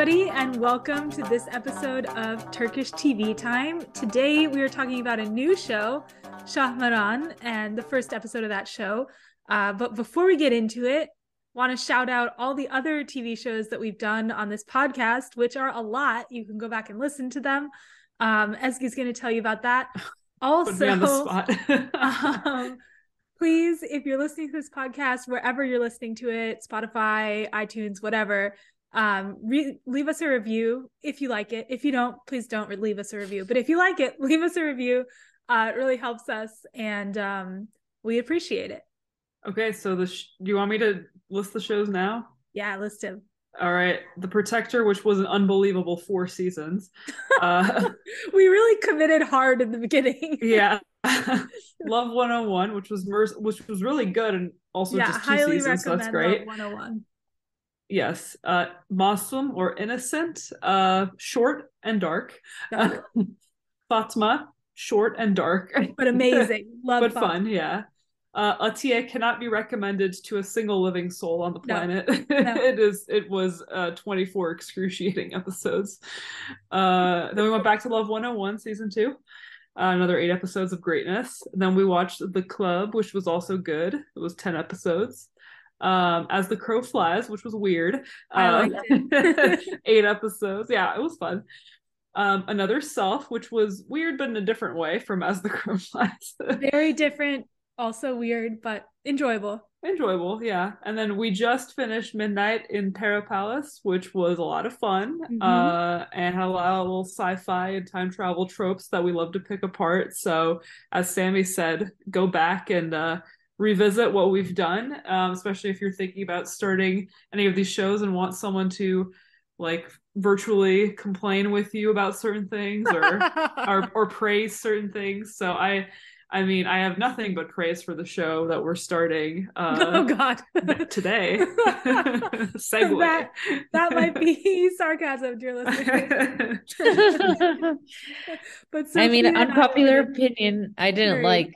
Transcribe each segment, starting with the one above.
everybody, and welcome to this episode of Turkish TV Time. Today, we are talking about a new show, Shahmaran, and the first episode of that show. Uh, but before we get into it, want to shout out all the other TV shows that we've done on this podcast, which are a lot. You can go back and listen to them. Um, Ezgi's going to tell you about that. Also, um, please, if you're listening to this podcast, wherever you're listening to it, Spotify, iTunes, whatever, um, re- leave us a review if you like it. If you don't, please don't leave us a review. But if you like it, leave us a review. Uh, it really helps us, and um, we appreciate it. Okay, so the sh- do you want me to list the shows now? Yeah, list them. All right, The Protector, which was an unbelievable four seasons. Uh, we really committed hard in the beginning. yeah, Love 101, which was mer- which was really good and also yeah, just two seasons. So that's great. Love 101. Yes, uh, Masum or Innocent, uh, short and dark. Uh, Fatma, short and dark, but amazing. Love, but fun. Yeah. Uh, Atiye cannot be recommended to a single living soul on the planet. No. No. it is. It was uh, 24 excruciating episodes. Uh, then we went back to Love 101 season two. Uh, another eight episodes of greatness. And then we watched The Club, which was also good. It was 10 episodes um, As the Crow Flies, which was weird. It. eight episodes. Yeah, it was fun. Um, Another Self, which was weird but in a different way from As the Crow Flies. Very different, also weird, but enjoyable. Enjoyable, yeah. And then we just finished Midnight in Peri Palace, which was a lot of fun mm-hmm. uh, and had a lot of little sci-fi and time travel tropes that we love to pick apart. So, as Sammy said, go back and uh, revisit what we've done, um, especially if you're thinking about starting any of these shows and want someone to like virtually complain with you about certain things or or, or praise certain things. So I I mean, I have nothing but praise for the show that we're starting. Uh, oh God! today, segue. That, that might be sarcasm, dear listeners. but I mean, unpopular I opinion. I didn't like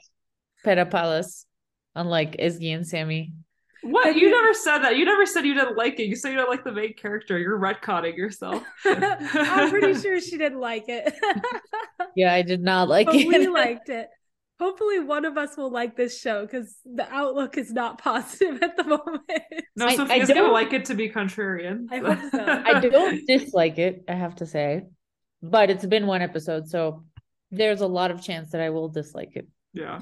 Peri Palace unlike Ezgi and Sammy. What? You never said that. You never said you didn't like it. You said you don't like the main character. You're retconning yourself. I'm pretty sure she didn't like it. yeah, I did not like but it. We liked it. Hopefully, one of us will like this show because the outlook is not positive at the moment. No, Sophia's I, I gonna like it to be contrarian. I hope so. I don't dislike it. I have to say, but it's been one episode, so there's a lot of chance that I will dislike it. Yeah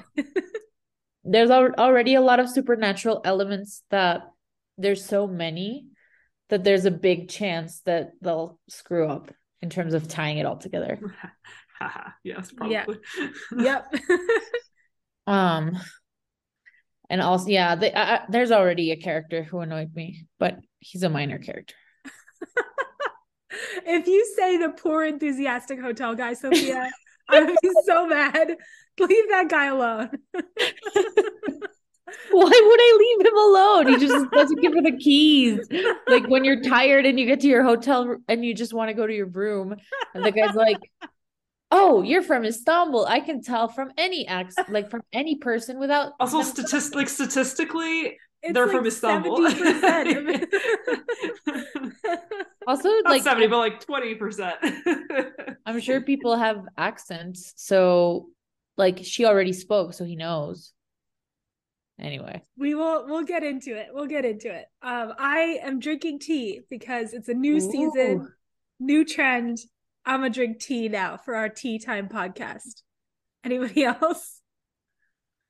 there's already a lot of supernatural elements that there's so many that there's a big chance that they'll screw up in terms of tying it all together. yes, probably. Yeah. yep. um and also yeah, they, uh, there's already a character who annoyed me, but he's a minor character. if you say the poor enthusiastic hotel guy, Sophia, I'm so mad. Leave that guy alone. Why would I leave him alone? He just doesn't give her the keys. Like when you're tired and you get to your hotel and you just want to go to your room, and the guy's like, "Oh, you're from Istanbul. I can tell from any accent, like from any person without." Also, statist- like statistically, it's they're like from Istanbul. also, Not like seventy, but like twenty percent. I'm sure people have accents, so like she already spoke, so he knows. Anyway, we will we'll get into it. We'll get into it. Um, I am drinking tea because it's a new Ooh. season, new trend. I'm gonna drink tea now for our tea time podcast. Anybody else?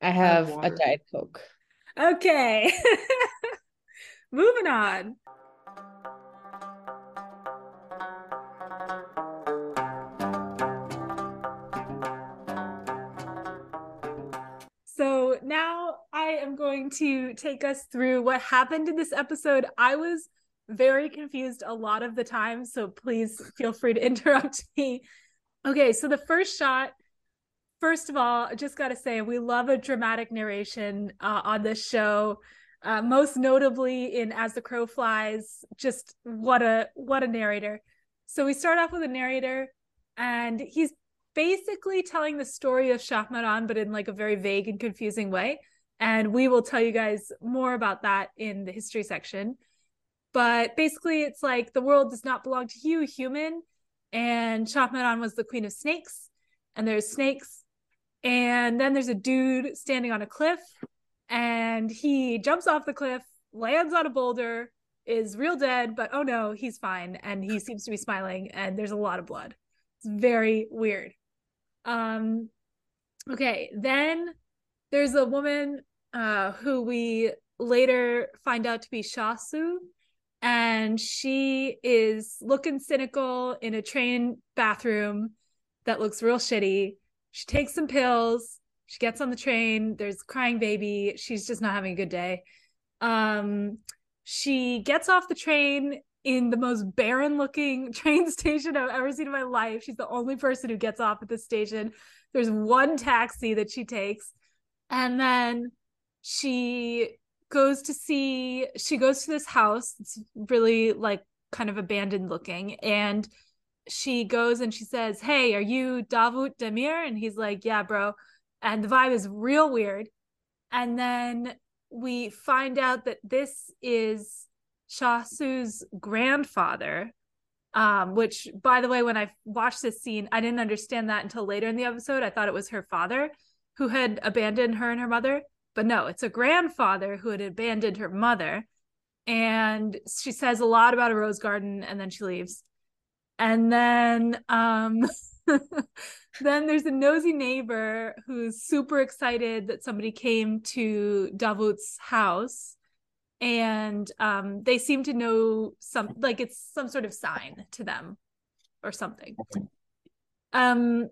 I have a diet coke. Okay. Moving on. Now I am going to take us through what happened in this episode. I was very confused a lot of the time, so please feel free to interrupt me. Okay, so the first shot, first of all, I just got to say, we love a dramatic narration uh, on this show. Uh, most notably in As the Crow Flies, just what a what a narrator. So we start off with a narrator, and he's basically telling the story of Shahmaran, but in like a very vague and confusing way. And we will tell you guys more about that in the history section. But basically, it's like the world does not belong to you, human. And Shahmaran was the queen of snakes, and there's snakes. And then there's a dude standing on a cliff, and he jumps off the cliff, lands on a boulder, is real dead, but oh no, he's fine. And he seems to be smiling, and there's a lot of blood. It's very weird. Um, okay, then there's a woman uh, who we later find out to be Shasu, and she is looking cynical in a train bathroom that looks real shitty. She takes some pills. She gets on the train. There's crying baby. She's just not having a good day. Um, she gets off the train in the most barren looking train station I've ever seen in my life. She's the only person who gets off at the station. There's one taxi that she takes. And then she goes to see she goes to this house it's really like kind of abandoned looking and she goes and she says hey are you davut demir and he's like yeah bro and the vibe is real weird and then we find out that this is shahsu's grandfather um, which by the way when i watched this scene i didn't understand that until later in the episode i thought it was her father who had abandoned her and her mother but no, it's a grandfather who had abandoned her mother. And she says a lot about a rose garden and then she leaves. And then um then there's a nosy neighbor who's super excited that somebody came to Davut's house and um they seem to know some like it's some sort of sign to them or something. Um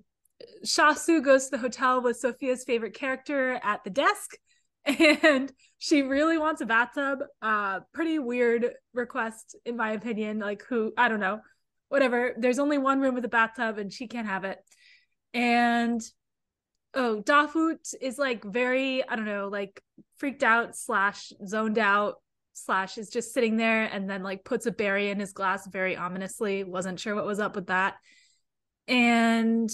Shasu goes to the hotel with Sophia's favorite character at the desk and she really wants a bathtub. Uh pretty weird request in my opinion. Like who I don't know. Whatever. There's only one room with a bathtub and she can't have it. And oh, Davut is like very, I don't know, like freaked out slash zoned out slash is just sitting there and then like puts a berry in his glass very ominously. Wasn't sure what was up with that. And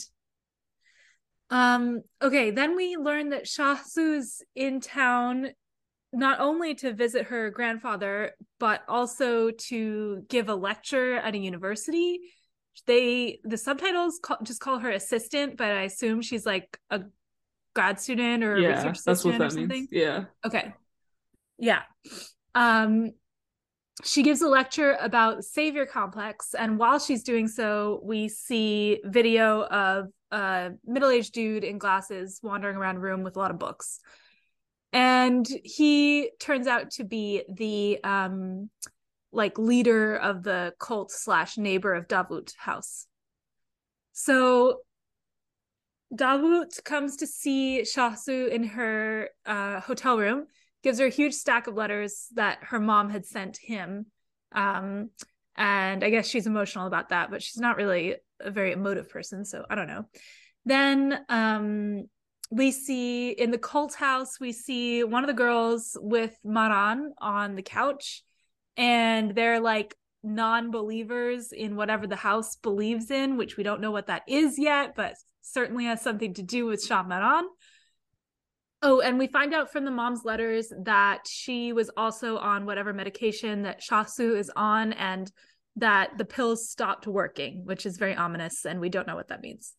um, okay, then we learn that Shahsu's in town not only to visit her grandfather, but also to give a lecture at a university. They the subtitles call, just call her assistant, but I assume she's like a grad student or yeah, research that's what assistant or something. means. Yeah. Okay. Yeah. Um she gives a lecture about savior complex and while she's doing so we see video of a middle-aged dude in glasses wandering around a room with a lot of books and he turns out to be the um like leader of the cult slash neighbor of davut house so davut comes to see shahsu in her uh, hotel room gives her a huge stack of letters that her mom had sent him. Um, and I guess she's emotional about that, but she's not really a very emotive person, so I don't know. Then um, we see in the cult house, we see one of the girls with Maran on the couch, and they're like non-believers in whatever the house believes in, which we don't know what that is yet, but certainly has something to do with Shahmaran. Oh, and we find out from the mom's letters that she was also on whatever medication that Shasu is on and that the pills stopped working, which is very ominous and we don't know what that means.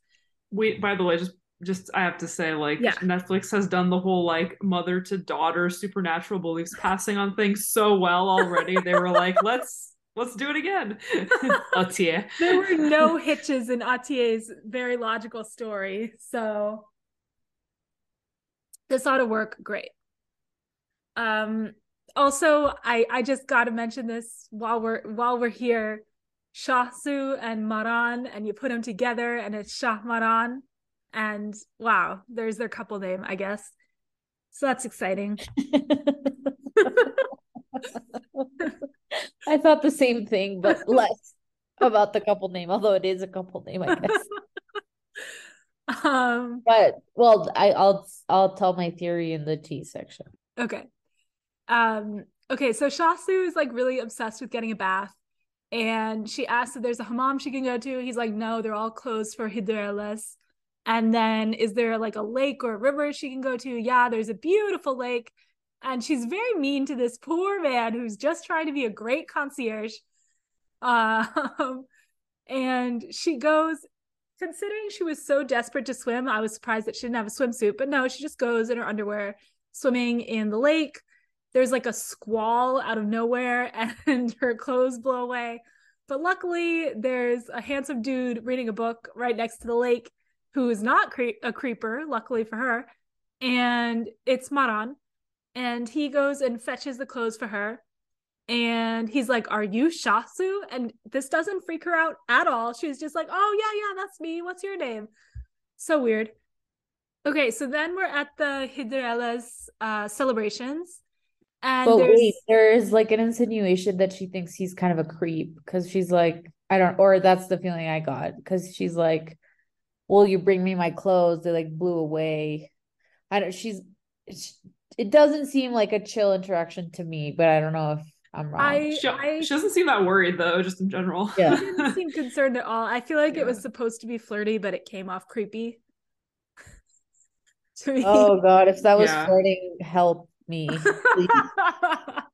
We by the way, just just I have to say, like Yeah. Netflix has done the whole like mother to daughter supernatural beliefs passing on things so well already. they were like, let's let's do it again. Atiye. There were no hitches in Atiye's very logical story, so this ought to work great. Um also I I just got to mention this while we're while we're here Shahsu and Maran and you put them together and it's Shah Maran and wow there's their couple name I guess so that's exciting I thought the same thing, but less about the couple name, although it is a couple name, I guess. um But well, I, I'll I'll tell my theory in the T section. Okay. Um, okay, so Shasu is like really obsessed with getting a bath. And she asks if there's a hammam she can go to. He's like, no, they're all closed for Hıdırellez. And then is there like a lake or a river she can go to? Yeah, there's a beautiful lake. and she's very mean to this poor man who's just trying to be a great concierge. Um, and she goes, considering she was so desperate to swim, I was surprised that she didn't have a swimsuit, but no, she just goes in her underwear swimming in the lake. There's like a squall out of nowhere, and her clothes blow away. But luckily, there's a handsome dude reading a book right next to the lake who is not cre- a creeper, luckily for her. And it's Maran. And he goes and fetches the clothes for her. And he's like, Are you Shasu? And this doesn't freak her out at all. She's just like, Oh, yeah, yeah, that's me. What's your name? So weird. Okay, so then we're at the Hıdırellez's uh, celebrations. And But there's wait, there's like an insinuation that she thinks he's kind of a creep because she's like, I don't, or that's the feeling I got because she's like, Will you bring me my clothes? They like blew away. I don't, she's, it's, it doesn't seem like a chill interaction to me, but I don't know if I'm wrong. I She, I she doesn't seem that worried though, just in general. Yeah. He didn't seem concerned at all. I feel like it was supposed to be flirty, but it came off creepy. to me. oh God, if that was Yeah. flirting, help me.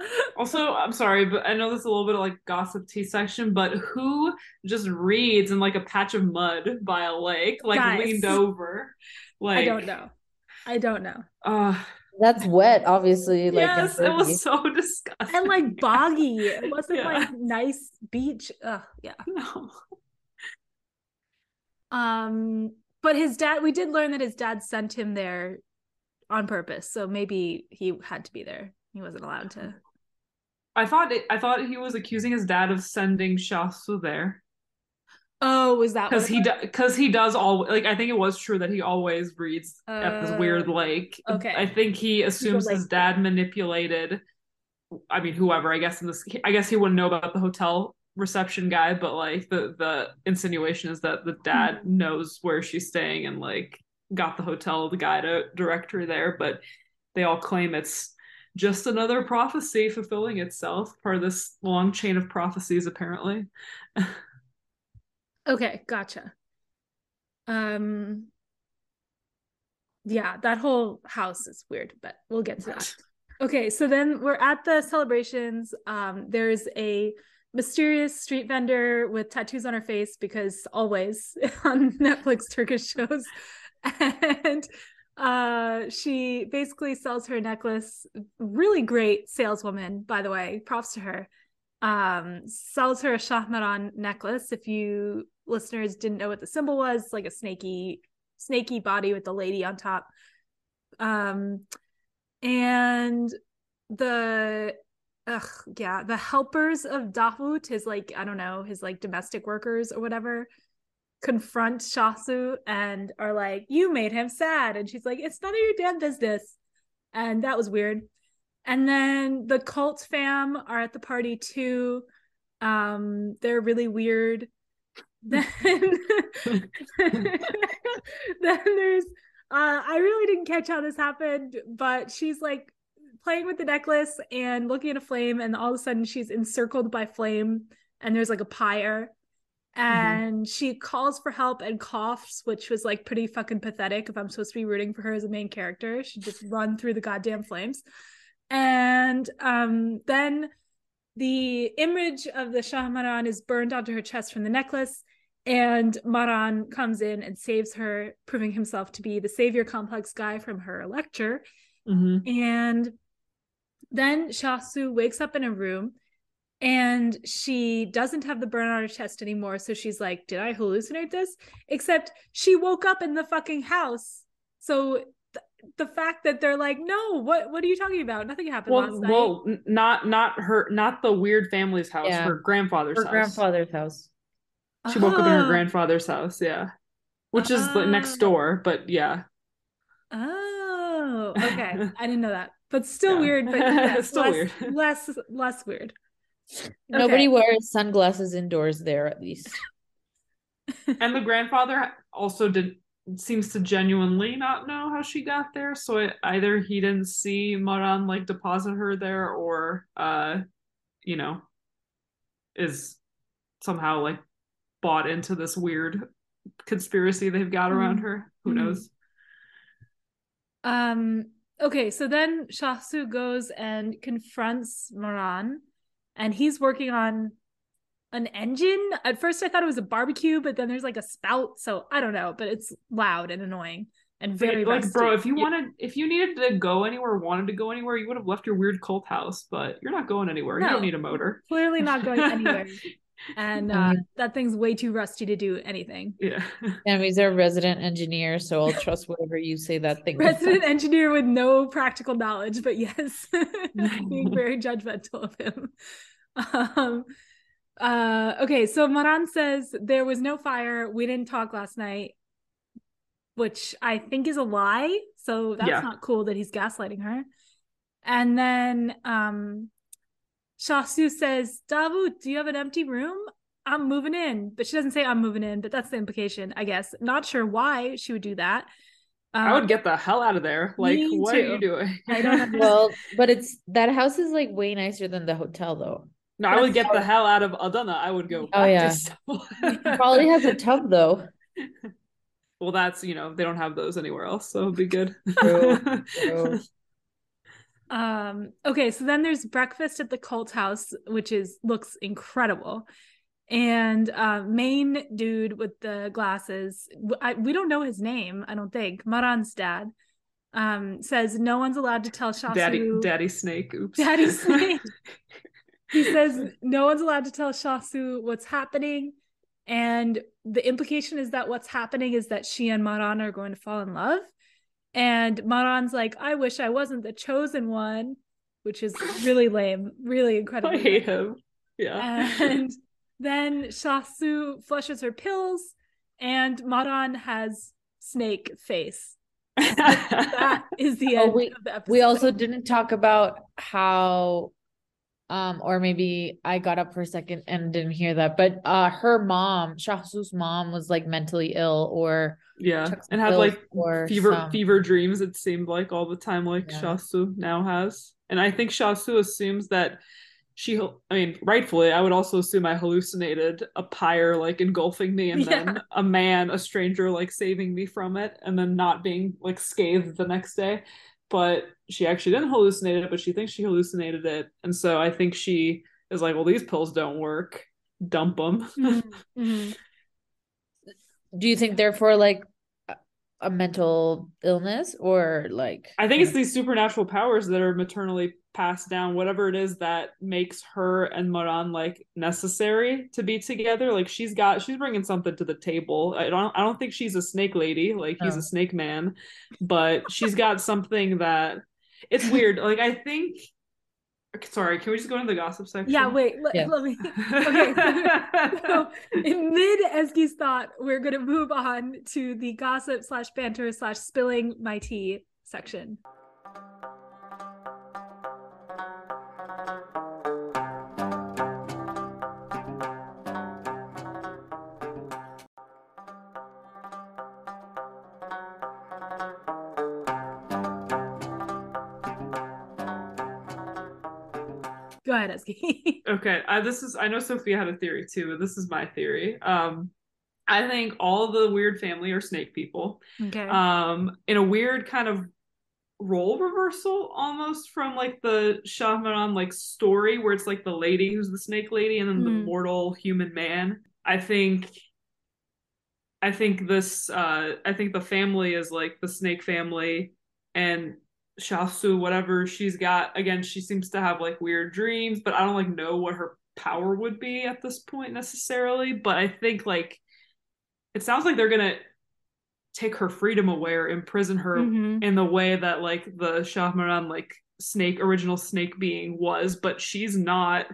please. Also, I'm sorry, but I know this is a little bit of like gossip tea section, but who just reads in like a patch of mud by a lake, like Guys. leaned over? Like I don't know. I don't know. Uh, That's wet, obviously. Like, yes, it was so disgusting. And like boggy. It wasn't Yeah. like nice beach. Ugh, yeah. No. Um, but his dad, we did learn that his dad sent him there on purpose. So maybe he had to be there. He wasn't allowed to. I thought it, I thought he was accusing his dad of sending Shasu there Oh, was that because he because he does all like I think it was true that he always reads at this weird Uh, lake. okay. I think he assumes his dad manipulated. I mean, whoever. I guess in this, I guess he wouldn't know about the hotel reception guy, but like the the insinuation is that the dad Mhm. knows where she's staying and like got the hotel the guy to direct her there, but they all claim it's just another prophecy fulfilling itself, part of this long chain of prophecies, apparently. Okay, gotcha. Um yeah, that whole house is weird, but we'll get to that. Okay, so then we're at the celebrations. Um there's a mysterious street vendor with tattoos on her face because always on Netflix Turkish shows. And uh she basically sells her necklace. Really great saleswoman, by the way. Props to her um sells her a Shahmaran necklace. If you listeners didn't know what the symbol was, like a snaky snaky body with the lady on top. Um and the ugh yeah, the helpers of Davut, his like, I don't know, his like domestic workers or whatever, confront Shasu and are like, You made him sad. And she's like, It's none of your damn business. And that was weird. And then the cult fam are at the party too. Um, they're really weird. Then, then there's uh I really didn't catch how this happened, but she's like playing with the necklace and looking at a flame, and all of a sudden she's encircled by flame, and there's like a pyre. And she calls for help and coughs, which was like pretty fucking pathetic if I'm supposed to be rooting for her as a main character. She just run through the goddamn flames. And um, then the image of the Shahmaran is burned onto her chest from the necklace. And Maran comes in and saves her, proving himself to be the savior complex guy from her lecture. Mhm. And then Shasu wakes up in a room and she doesn't have the burn on her chest anymore. So she's like, Did I hallucinate this? Except she woke up in the fucking house. So th- the fact that they're like, No, what what are you talking about? Nothing happened Well, last night. well, n- not not her, not the weird family's house. Yeah. Her grandfather's house. Her house. grandfather's house. She woke up in her Oh. grandfather's house. Yeah, which is like next Oh. door. But yeah, Oh, okay. I didn't know that. But still Yeah. weird, but yeah, It's still less, weird. less less weird. Nobody Okay. wears sunglasses indoors there, at least. and the grandfather also did seems to genuinely not know how she got there. So it, either he didn't see Maran like deposit her there, or uh, you know, is somehow like bought into this weird conspiracy they've got around Mhm. her. Who Mhm. knows? Um okay, so then Shahsu goes and confronts Maran, and he's working on an engine. At first, I thought it was a barbecue, but then there's like a spout. So I don't know, but it's loud and annoying and very like, rusty. bro, if you wanted, if you needed to go anywhere, wanted to go anywhere, you would have left your weird cult house. But you're not going anywhere. You don't need a motor. clearly not going anywhere, and uh, that thing's way too rusty to do anything. Yeah. And he's our resident engineer, so I'll trust whatever you say that thing. Resident engineer with no practical knowledge, but yes, being very judgmental of him. Um, uh, okay, so Maran says there was no fire. We didn't talk last night, which I think is a lie. So that's Yeah. not cool that he's gaslighting her. And then um, Shasu says, Davut, do you have an empty room? I'm moving in. But she doesn't say I'm moving in, but that's the implication, I guess. Not sure why she would do that. I Um, would get the hell out of there. Like, me what are you doing? I don't understand. well, but it's that house is like way nicer than the hotel, though. no, I would That's get the hell out of Adana. I would go. Oh, back yeah. To Probably has a tub though. well, that's you know they don't have those anywhere else, so it'd be good. True, true. Um, okay, so then there's breakfast at the cult house, which is looks incredible. And uh, main dude with the glasses, I, we don't know his name, I don't think. Maran's dad um, says no one's allowed to tell Shasu. Daddy, Daddy Snake. Oops. Daddy Snake. he says no one's allowed to tell Shasu what's happening. And the implication is that what's happening is that she and Maran are going to fall in love. And Maran's like, I wish I wasn't the chosen one, which is really lame, really incredible. I incredibly. hate him. Yeah. And then Shasu flushes her pills, and Maran has snake face. That is the Oh, end we- of the episode. We also didn't talk about how um or maybe I got up for a second and didn't hear that, but uh her mom, Shahsu's mom was like mentally ill or yeah, and had like fever some- fever dreams. It seemed like all the time, like Yeah. Shasu now has, and I think Shasu assumes that she. I mean, rightfully, I would also assume I hallucinated a pyre like engulfing me, and Yeah. then a man, a stranger, like saving me from it, and then not being like scathed the next day. But she actually didn't hallucinate it, but she thinks she hallucinated it, and so I think she is like, "Well, these pills don't work. Dump them." Mhm, mhm. do you think therefore like a mental illness or like I think it's these supernatural powers that are maternally passed down, whatever it is that makes her and Maran like necessary to be together. Like she's got, she's bringing something to the table. I don't, I don't think she's a snake lady. Like he's Oh. a snake man, but she's got something that it's weird. Like I think. Sorry, can we just go into the gossip section? Yeah, wait, let, Yeah. let me. Okay, so, so in mid Ezgi's thought, we're going to move on to the gossip slash banter slash spilling my tea section. Okay, I, this is I know Sophia had a theory too, but this is my theory. Um, I think all the weird family are snake people. okay. Um, in a weird kind of role reversal almost from like the Shahmaran like story where it's like the lady who's the snake lady and then the Hmm. mortal human man. I think I think this uh I think the family is like the snake family and Shasu, whatever she's got, again, she seems to have like weird dreams, but I don't like know what her power would be at this point necessarily. But I think like it sounds like they're gonna take her freedom away or imprison her Mhm. in the way that like the Shahmaran like snake original snake being was, but she's not.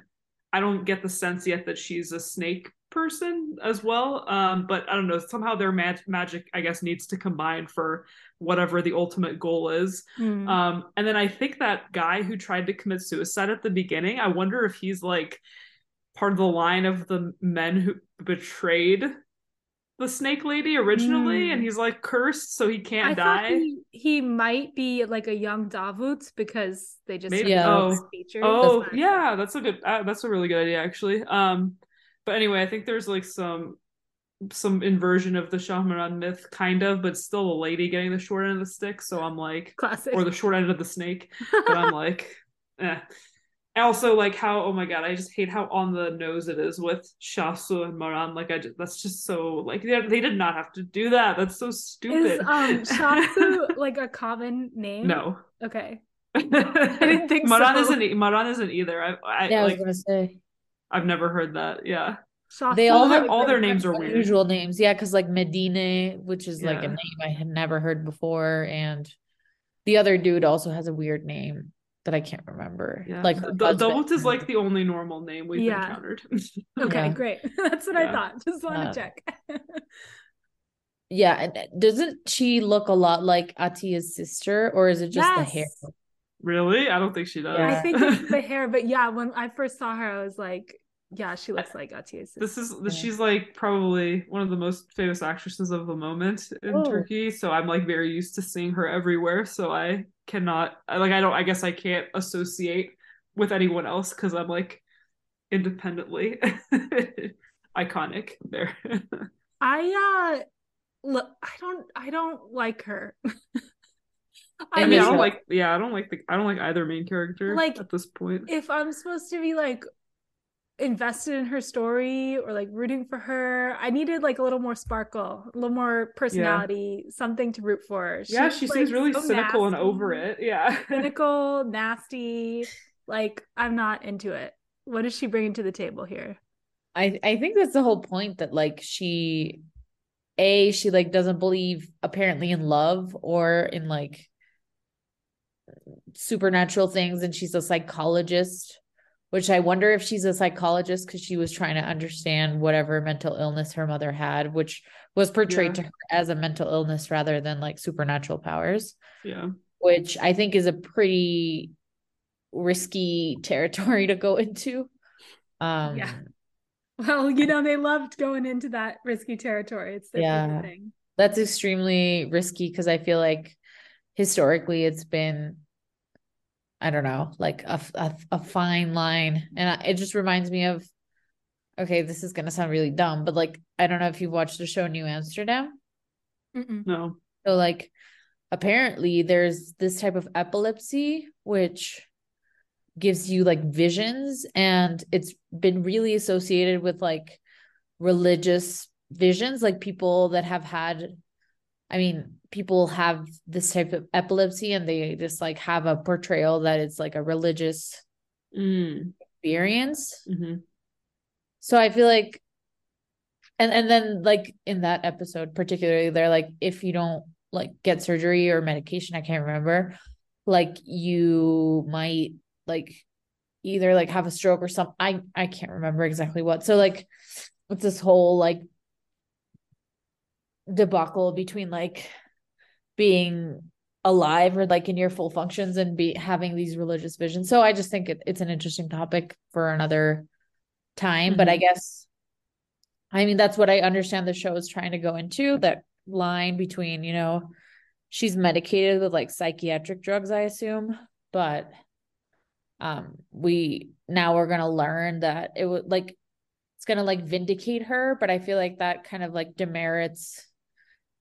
I don't get the sense yet that she's a snake person as well. Um, but I don't know. Somehow their mag- magic, I guess, needs to combine for whatever the ultimate goal is. Mm. Um, and then I think that guy who tried to commit suicide at the beginning, I wonder if he's like part of the line of the men who betrayed the snake lady originally, Mm. and he's like cursed, so he can't thought die. he, he might be like a young Davut because they just Maybe. Yeah. Oh. feature. Oh That's yeah, that's a good. Uh, that's a really good idea, actually. Um, but anyway, I think there's like some some inversion of the Shahmaran myth, kind of, but still a lady getting the short end of the stick. So I'm like, Classic. or the short end of the snake. But I'm like, eh. And also like how oh my god, I just hate how on the nose it is with Shasu and Maran. Like I just, that's just so like they, they did not have to do that. That's so stupid. Is um Shasu like a common name? no. Okay. I didn't think Maran so. isn't Maran isn't either. I, I Yeah, I was like gonna say I've never heard that. Yeah. Shasu, They all All their, have all their names are weird. unusual names. Yeah, because like Medine, which is like a name I had never heard before, and the other dude also has a weird name that I can't remember. Yeah. Like D- her is like the only normal name we've Yeah. encountered. Okay, Yeah. great. That's what I thought. Just want Uh, to check. yeah. And uh, doesn't she look a lot like Atiye's sister, or is it just the hair? Really? I don't think she does. Yeah. I think it's the hair, but yeah, when I first saw her, I was like, yeah, she looks like Atiye's. This is Yeah. she's like probably one of the most famous actresses of the moment in Oh. Turkey. So I'm like very used to seeing her everywhere. So I cannot like I don't I guess I can't associate with anyone else because I'm like independently iconic there. I uh look I don't I don't like her. I, I mean I don't like yeah, I don't like the I don't like either main character Like, at this point. if I'm supposed to be like invested in her story or like rooting for her, I needed like a little more sparkle, a little more personality, something to root for. yeah, was, she like, seems really so cynical and over it. Yeah. cynical, nasty. Like I'm not into it. What is she bringing to the table here? I I think that's the whole point that like she a she like doesn't believe apparently in love or in like supernatural things and she's a psychologist which I wonder if she's a psychologist because she was trying to understand whatever mental illness her mother had which was portrayed Yeah. to her as a mental illness rather than like supernatural powers yeah. which I think is a pretty risky territory to go into um Yeah. Well, you know, they loved going into that risky territory. It's their Yeah. thing. that's extremely risky because I feel like historically it's been, I don't know, like a, a, a fine line. And I, it just reminds me of, okay, this is going to sound really dumb, but like, I don't know if you've watched the show New Amsterdam. Mm-mm. No. So, like, apparently there's this type of epilepsy, which gives you like visions, and it's been really associated with like religious visions, like people that have had, I mean, people have this type of epilepsy and they just like have a portrayal that it's like a religious Mm. experience. hmm So I feel like and and then like in that episode particularly they're like if you don't like get surgery or medication, I can't remember, like you might like either like have a stroke or something. I I can't remember exactly what. So like it's this whole like debacle between like being alive or like in your full functions and be having these religious visions. So I just think it, it's an interesting topic for another time. But I guess I mean that's what I understand the show is trying to go into, that line between, you know, she's medicated with like psychiatric drugs, I assume, but um we now we're gonna learn that it would like it's gonna like vindicate her, but I feel like that kind of like demerits,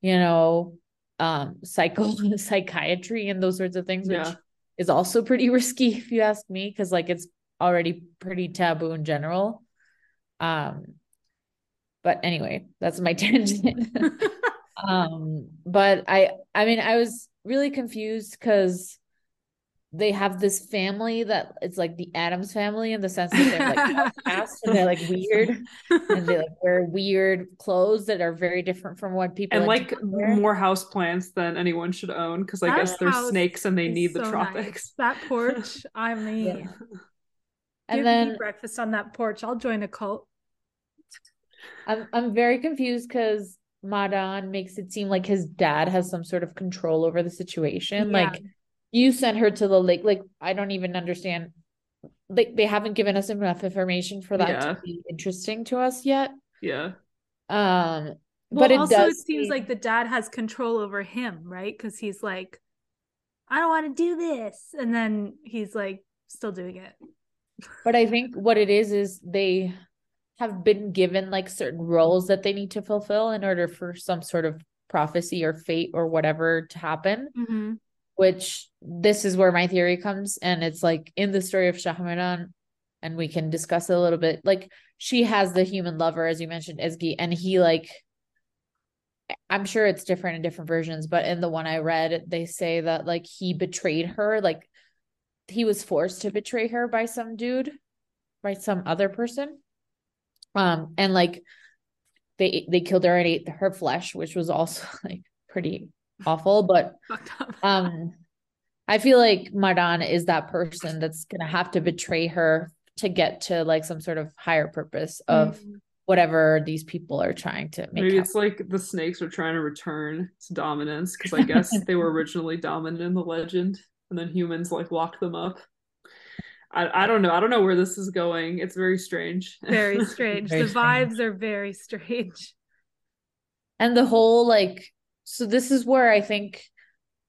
you know, um psycho psychiatry and those sorts of things, which Yeah. is also pretty risky if you ask me, because like it's already pretty taboo in general. Um but anyway, that's my tangent. um but I I mean I was really confused because they have this family that it's like the Addams family in the sense that they're like outcast and they're like weird and they like wear weird clothes that are very different from what people and in like town wear. more houseplants than anyone should own because I That guess they're snakes and they It's need the tropics. nice. That porch, I mean, Yeah. give and then breakfast on that porch. I'll join a cult. I'm I'm very confused because Maran makes it seem like his dad has some sort of control over the situation. Yeah. Like you sent her to the lake. Like I don't even understand. Like they haven't given us enough information for that Yeah. to be interesting to us yet. Yeah. Um, Well, but it also does it seems seem- like the dad has control over him, right? Because he's like, I don't want to do this, and then he's like still doing it. But I think what it is is they have been given like certain roles that they need to fulfill in order for some sort of prophecy or fate or whatever to happen. Mm-hmm. Which this is where my theory comes, and it's like in the story of Shahmaran, and we can discuss it a little bit. Like she has the human lover, as you mentioned, Ezgi, and he like I'm sure it's different in different versions, but in the one I read, they say that like he betrayed her, like he was forced to betray her by some dude, by some other person. Um, and like they they killed her and ate her flesh, which was also like pretty awful. But um I feel like Maran is that person that's gonna have to betray her to get to like some sort of higher purpose of mm whatever these people are trying to make. Maybe it's like the snakes are trying to return to dominance because I guess they were originally dominant in the legend, and then humans like locked them up. I, I don't know. I don't know where this is going. It's very strange. Very strange. very the strange. vibes are very strange. And the whole like so this is where I think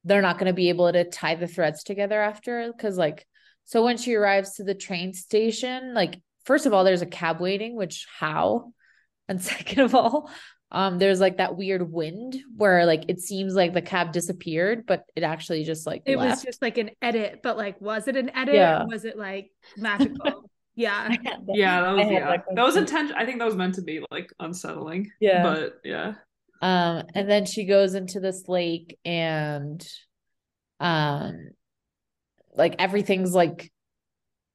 they're not going to be able to tie the threads together after cuz like so when she arrives to the train station like first of all, there's a cab waiting, which how? And second of all, um, there's like that weird wind where like it seems like the cab disappeared, but it actually just like it left. was just like an edit, but like was it an edit yeah. was it like magical? yeah. yeah, that was yeah. That, that was intention. I think that was meant to be like unsettling. Yeah. But yeah. Um, and then she goes into this lake and um like everything's like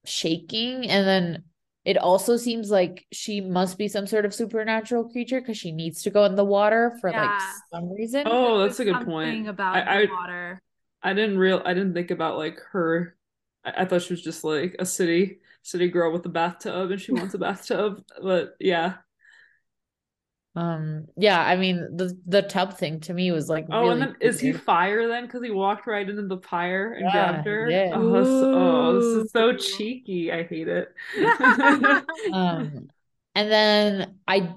shaking and then it also seems like she must be some sort of supernatural creature because she needs to go in the water for yeah. like some reason. Oh, that's a good point. About I, I, water. I didn't real I didn't think about like her. I, I thought she was just like a city city girl with a bathtub and she wants a bathtub. But yeah, um, yeah, I mean the the tub thing to me was like, oh, really and then is he fire then? Because he walked right into the fire and yeah, grabbed her. Yeah. Oh, this, oh, this is so cheeky. I hate it. um, and then I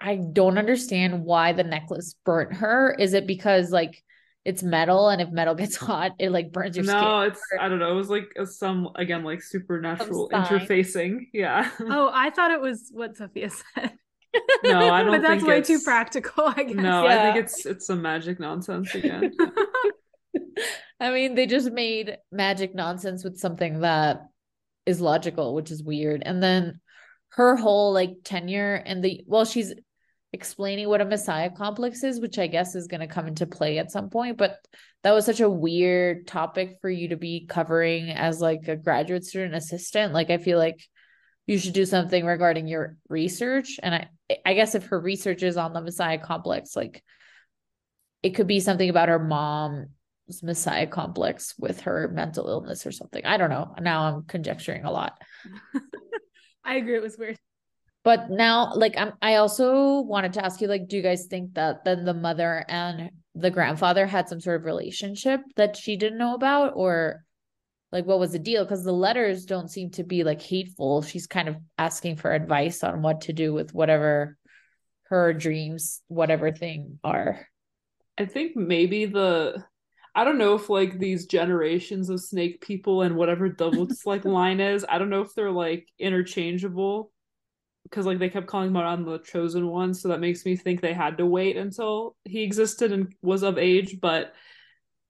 I don't understand why the necklace burnt her. Is it because like it's metal and if metal gets hot, it like burns your no, skin? No, it's I don't know. It was like a, some again like supernatural interfacing. Yeah. Oh, I thought it was what Sophia said. No, I don't. but that's way too practical. I guess. No, yeah. I think it's it's some magic nonsense again. I mean, they just made magic nonsense with something that is logical, which is weird. And then her whole like tenure and the well, she's explaining what a messiah complex is, which I guess is going to come into play at some point. But that was such a weird topic for you to be covering as like a graduate student assistant. Like, I feel like you should do something regarding your research. And I, I guess if her research is on the Messiah complex, like it could be something about her mom's Messiah complex with her mental illness or something. I don't know. Now I'm conjecturing a lot. I agree. It was weird. But now, like, I'm, I also wanted to ask you, like, do you guys think that then the mother and the grandfather had some sort of relationship that she didn't know about, or like what was the deal? Because the letters don't seem to be like hateful. She's kind of asking for advice on what to do with whatever her dreams whatever thing are. I think maybe the i don't know if like these generations of snake people and whatever Davut's like line is i don't know if they're like interchangeable. Because like they kept calling Maran the chosen one so that makes me think they had to wait until he existed and was of age but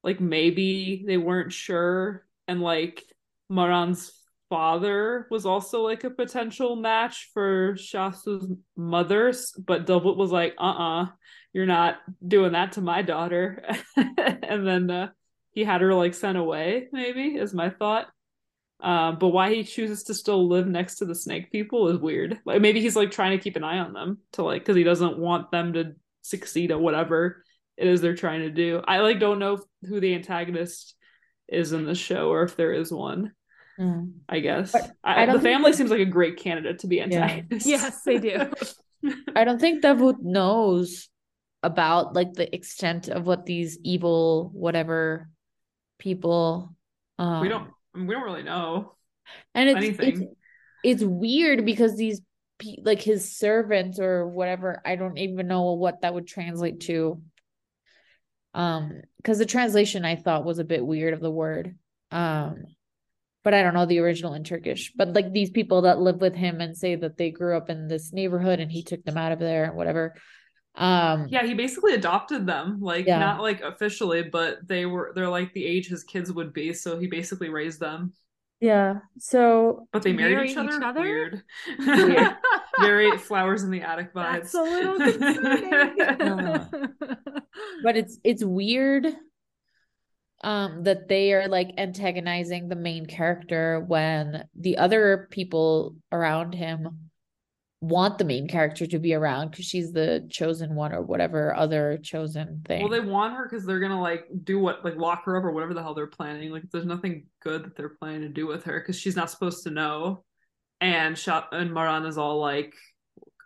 like maybe they weren't sure and like Maran's father was also like a potential match for Shahsu's mother, but Davut was like, uh uh-uh, uh, you are not doing that to my daughter. and then uh, he had her like sent away, maybe, is my thought. Uh, but why he chooses to still live next to the snake people is weird. Like maybe he's like trying to keep an eye on them to like because he doesn't want them to succeed at whatever it is they're trying to do. I like don't know who the antagonist is in the show or if there is one. Mm. I guess I, I the family seems like a great candidate to be antagonist. Yeah. yes, they do. I don't think Davut knows about like the extent of what these evil whatever people. Um, we don't. We don't really know. And it's, it's it's weird because these like his servants or whatever. I don't even know what that would translate to um because the translation i thought was a bit weird of the word um but I don't know the original in Turkish. But like these people that live with him and say that they grew up in this neighborhood and he took them out of there and whatever. Um Yeah, he basically adopted them, like Yeah. not like officially, but they were they're like the age his kids would be, so he basically raised them. yeah. So But they married each other. each other? Weird. Weird. Very flowers in the attic vibes. That's a little concerning. but it's it's weird um that they are like antagonizing the main character when the other people around him want the main character to be around because she's the chosen one or whatever other chosen thing. Well, they want her because they're gonna like do what, like lock her up or whatever the hell they're planning. Like, there's nothing good that they're planning to do with her because she's not supposed to know. And shot and Maran is all like,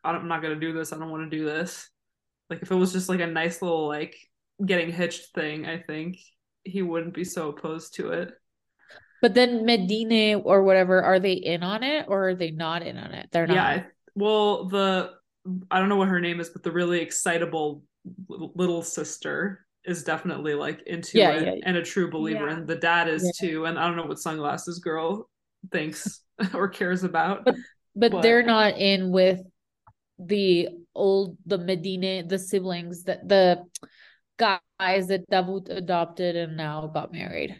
"I'm not gonna do this. I don't want to do this." Like, if it was just like a nice little like getting hitched thing, I think he wouldn't be so opposed to it. but then Medine or whatever, are they in on it or are they not in on it? They're not. Yeah. Well, the I don't know what her name is, but the really excitable little sister is definitely like into Yeah, it yeah, yeah. and a true believer, and the dad is too. And I don't know what sunglasses girl thinks or cares about. But- but What? they're not in with the old the Medina the siblings that the guys that Davut adopted and now got married.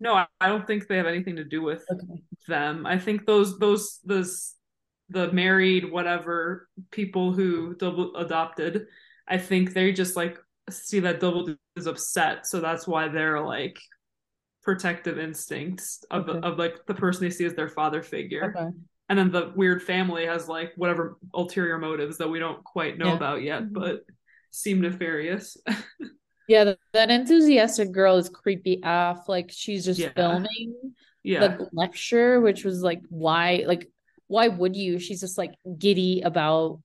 no, I, I don't think they have anything to do with Okay. them. I think those those those the married whatever people who Davut adopted, I think they just like see that Davut is upset, so that's why they're like protective instincts of Okay. of like the person they see as their father figure. Okay. And then the weird family has like whatever ulterior motives that we don't quite know Yeah. about yet, Mhm. but seem nefarious. Yeah, th- that enthusiastic girl is creepy AF. Like she's just Yeah. filming yeah. the lecture, which was like, why? Like, why would you? She's just like giddy about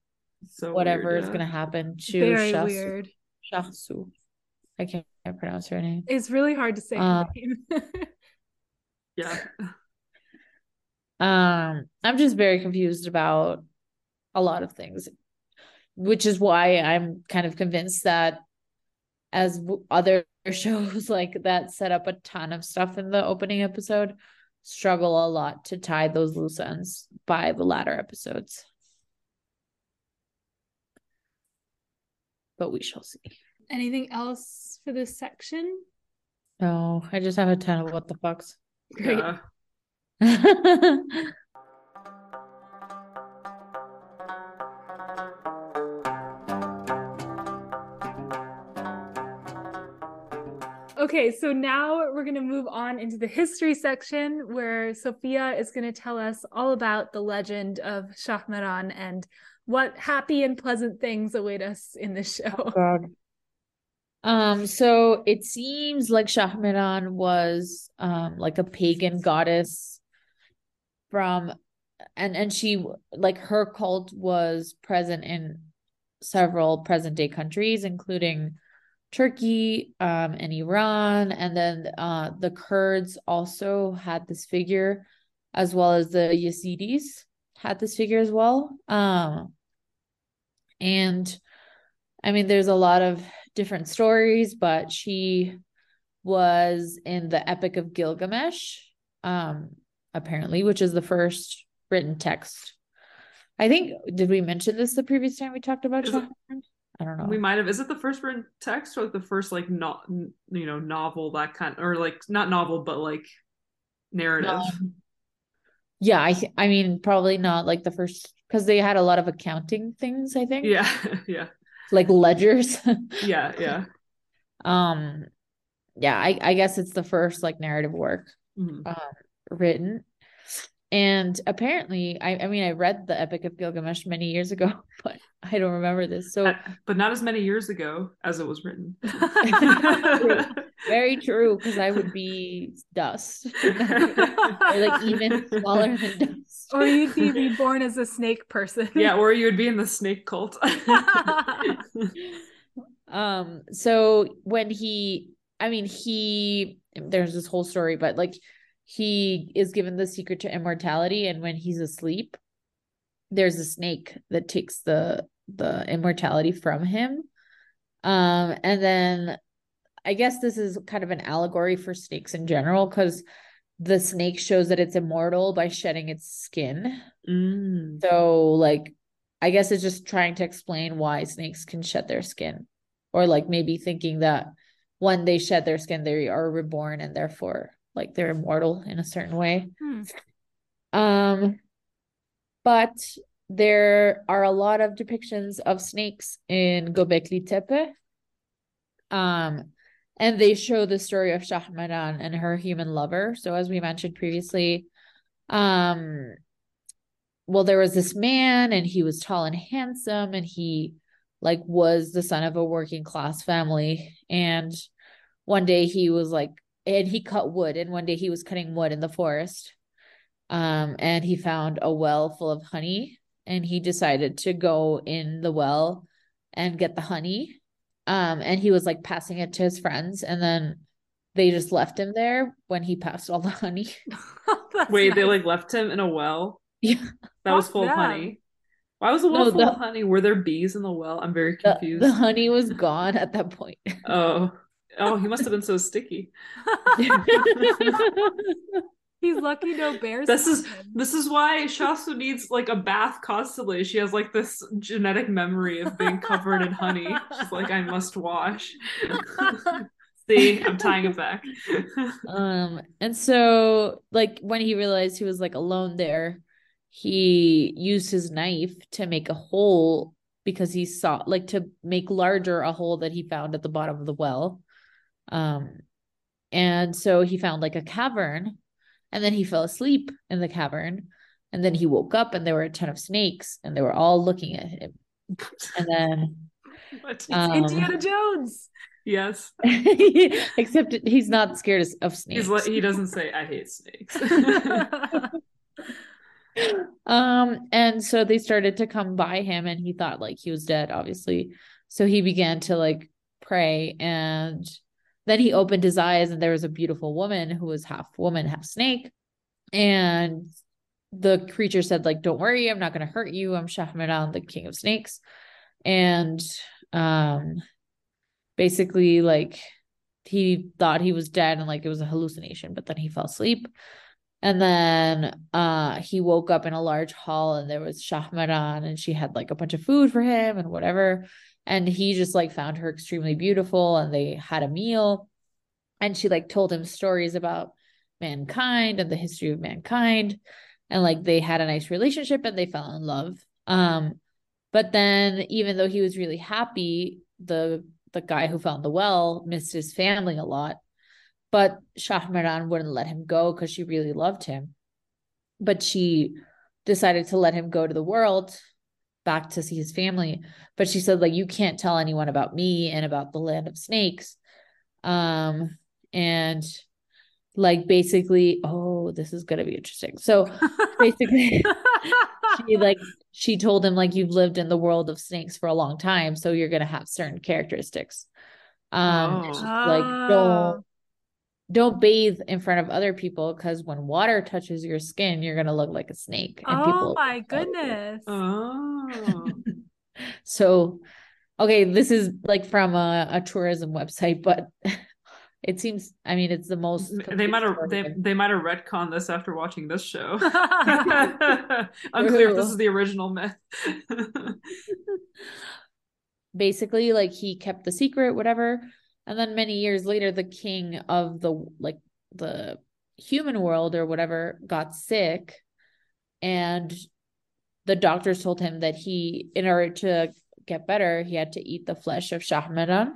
so whatever weird, is gonna happen to Very Shahsu. weird. Shahsu. I can't, can't pronounce her name. It's really hard to say her name. Yeah. Um, I'm just very confused about a lot of things, which is why I'm kind of convinced that as w- other shows like that set up a ton of stuff in the opening episode, struggle a lot to tie those loose ends by the latter episodes. But we shall see. Anything else for this section? No, I just have a ton of what the fucks. Great. Yeah. Okay, so now we're going to move on into the history section where Sophia is going to tell us all about the legend of Shahmaran and what happy and pleasant things await us in this show. Oh, God. Um, so it seems like Shahmaran was um like a pagan goddess from and and she like her cult was present in several present day countries, including Turkey, um, and Iran, and then uh the Kurds also had this figure, as well as the Yazidis had this figure as well. Um, and I mean, there's a lot of different stories, but she was in the Epic of Gilgamesh, um, apparently, which is the first written text. I think, did we mention this the previous time we talked about it- I don't know. We might have. Is it the first written text or like the first like not you know novel that kind or like not novel but like narrative? Um, yeah, I th- I mean, probably not like the first because they had a lot of accounting things, I think. yeah, yeah, Like ledgers. yeah, yeah. um yeah, I I guess it's the first like narrative work Mhm. um written. And apparently, I I mean, I read the Epic of Gilgamesh many years ago, but I don't remember this. So Uh, but not as many years ago as it was written. very true, because I would be dust. or like even smaller than dust. or you'd be reborn as a snake person. yeah, or you would be in the snake cult. Um, so when he, I mean, he, there's this whole story, but like he is given the secret to immortality, and when he's asleep, there's a snake that takes the the immortality from him. Um, and then I guess this is kind of an allegory for snakes in general, because the snake shows that it's immortal by shedding its skin. Mm. So, like, I guess it's just trying to explain why snakes can shed their skin, or like maybe thinking that when they shed their skin, they are reborn and therefore, like, they're immortal in a certain way. Hmm. Um, but there are a lot of depictions of snakes in Göbekli Tepe. Um, and they show the story of Shahmaran and her human lover. So as we mentioned previously, um, well, there was this man and he was tall and handsome and he like was the son of a working class family. And one day he was like, and he cut wood, and one day he was cutting wood in the forest. Um, and he found a well full of honey, and he decided to go in the well and get the honey. Um, and he was like passing it to his friends, and then they just left him there when he passed all the honey. That's Wait, they like left him in a well Yeah. that was Fuck full of honey. Why was the well No, full the- of honey? Were there bees in the well? I'm very The, confused. the honey was gone at that point. Oh, oh, he must have been so sticky. He's lucky no bears. This is him. this is why Shasu needs like a bath constantly. She has like this genetic memory of being covered in honey. She's like, I must wash. See, I'm tying it back. Um, and so like when he realized he was like alone there, he used his knife to make a hole because he saw like to make larger a hole that he found at the bottom of the well. Um, and so he found like a cavern, and then he fell asleep in the cavern, and then he woke up and there were a ton of snakes and they were all looking at him. And then What? um, Indiana Jones. yes. except he's not scared of- of snakes. He's he doesn't say I hate snakes. um and so they started to come by him and he thought like he was dead obviously so he began to like pray and then he opened his eyes and there was a beautiful woman who was half woman half snake. And the creature said like don't worry i'm not going to hurt you. I'm Shahmaran the king of snakes. And um basically like he thought he was dead and like it was a hallucination but then he fell asleep. And then uh he woke up in a large hall and there was Shahmaran and she had like a bunch of food for him and whatever. And he just like found her extremely beautiful and they had a meal. And she like told him stories about mankind and the history of mankind. And like they had a nice relationship and they fell in love. Um, but then even though he was really happy, the the guy who found the well missed his family a lot but Shahmaran wouldn't let him go because she really loved him. But she decided to let him go to the world back to see his family. But she said, like, you can't tell anyone about me and about the land of snakes. Um, and like basically, oh, this is gonna be interesting. So basically she like she told him like you've lived in the world of snakes for a long time, so you're gonna have certain characteristics. Um, Oh. like Oh. don't don't bathe in front of other people because when water touches your skin, you're gonna look like a snake. And oh people my goodness. Oh. so okay, this is like from a, a tourism website, but it seems I mean it's the most they might have they, they might have retconned this after watching this show. Unclear if this is the original myth. basically like he kept the secret whatever and then many years later the king of the like the human world or whatever got sick and the doctors told him that he in order to get better he had to eat the flesh of shahmaran